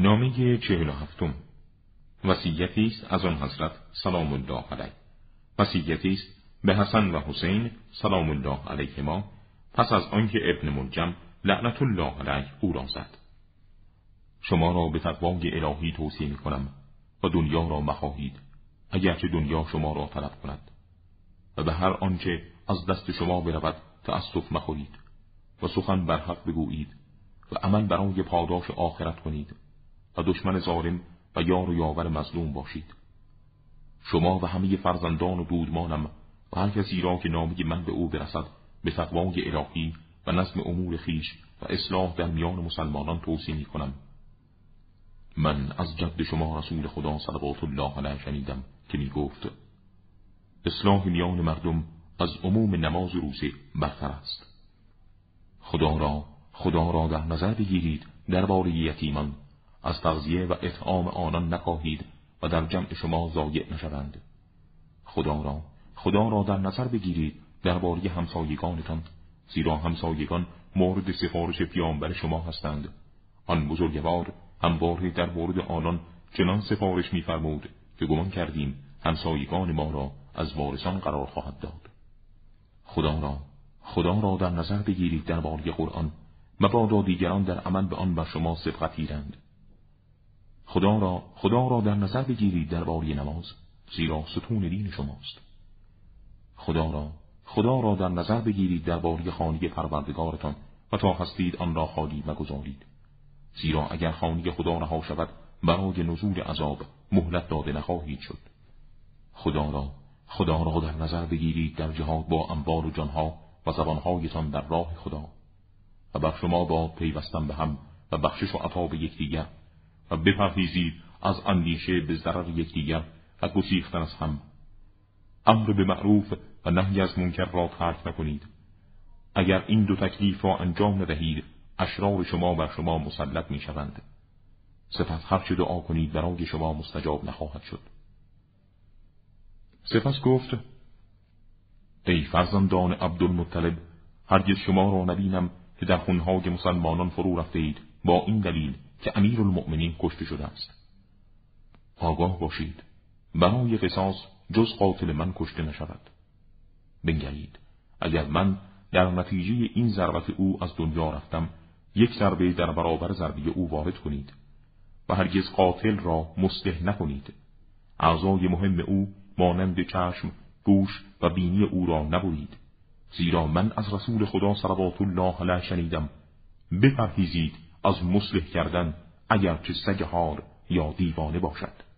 نامه چهل و هفتم. وسیعتی است از آن حضرت سلام الله علیه. وسیعتی است به حسن و حسین سلام الله علیهما پس از آنکه ابن ملجم لعنت الله علیه او را زد. شما را به تقوای الهی توصیه می کنم و دنیا را مخواهید اگرچه دنیا شما را طلب کند. و به هر آنچه از دست شما برود تأسف مخورید و سخن بر حق بگویید و عمل برای پاداش آخرت کنید. و دشمن ظالم و یار و یاور مظلوم باشید. شما و همه فرزندان و دودمانم و هر کسی را که نامه من به او برسد به تقوای الهی و نظم امور خیش و اصلاح در میان مسلمانان توصیه می کنم من از جد شما رسول خدا صلوات الله علیه شنیدم که می گفت اصلاح میان مردم از عموم نماز روزه برتر است. خدا را خدا را در نظر بگیرید درباره یتیمان از تغذیه و اطعام آنان نخواهید و در جمع شما ضایع نشوند. خدا را خدا را در نظر بگیرید درباره همسایگانتان زیرا همسایگان مورد سفارش پیامبر شما هستند. آن بزرگوار همواره در مورد آنان چنان سفارش میفرمود که گمان کردیم همسایگان ما را از وارثان قرار خواهد داد. خدا را خدا را در نظر بگیرید درباره قرآن. مبادا دیگران در عمل به آن بر شما سبقت گیرند. خدا را خدا را در نظر بگیرید درباره نماز زیرا ستون دین شماست. خدا را خدا را در نظر بگیرید درباره خانه پروردگارتان و تا هستید آن را خالی مگذارید. زیرا اگر خانه خدا رها شود برای نزول عذاب مهلت داده نخواهید شد. خدا را خدا را در نظر بگیرید در جهاد با اموال و جانها و زبانهایتان در راه خدا. و بر شما با پیوستن به هم و بخشش و عطا به یکدیگر و بپرهیزید از اندیشه به ضرر یکدیگر و گسیختن از هم. امر به معروف و نهی از منکر را ترک نکنید. اگر این دو تکلیف را انجام ندهید اشرار شما بر شما مسلط می شوند سپس هرچه دعا کنید برای شما مستجاب نخواهد شد. سپس گفت ای فرزندان عبدالمطلب هرگز شما را نبینم که در خونهای مسلمانان فرو رفته اید با این دلیل که امیر المؤمنین کشته شده است. آگاه باشید. برای قصاص جز قاتل من کشته نشود. بنگرید. اگر من در نتیجه این ضربت او از دنیا رفتم یک ضربه در برابر ضربه او وارد کنید و هرگز قاتل را مسلح نکنید. اعضای مهم او مانند چشم گوش و بینی او را نبرید. زیرا من از رسول خدا صلوات الله علیه شنیدم. بپرهیزید از مسلح کردن اگرچه سگ هار یا دیوانه باشد.